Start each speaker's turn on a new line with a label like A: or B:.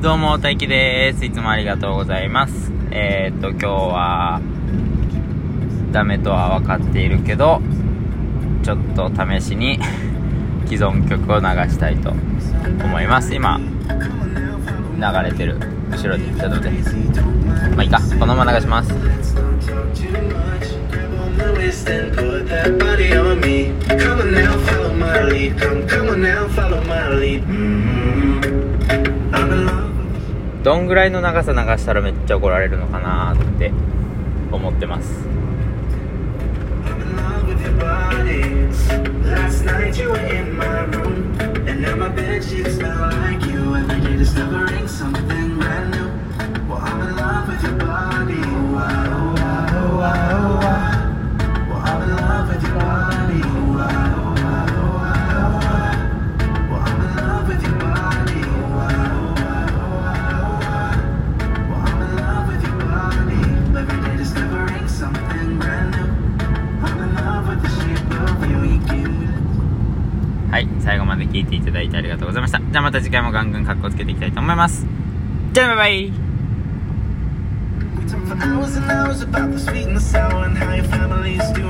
A: どうも、大輝です。いつもありがとうございます。えー、っと、今日は、ダメとは分かっているけど、ちょっと試しに 既存曲を流したいと思います。今、流れてる。後ろで。ちょっと待って。まあいいか。このまま流します。
B: Then
A: どんぐらいの長さ流したらめっちゃ怒られるのかなって思ってます。
B: Last night you were in my room, and now my bed sheets smell like you. Every day discovering something
A: はい、最後まで聞いていただいてありがとうございました。じゃあまた次回もガンガンカッコつけていきたいと思います。じゃあバイバイ
B: for hours and hours about the sweet and the sour and how your family's doing.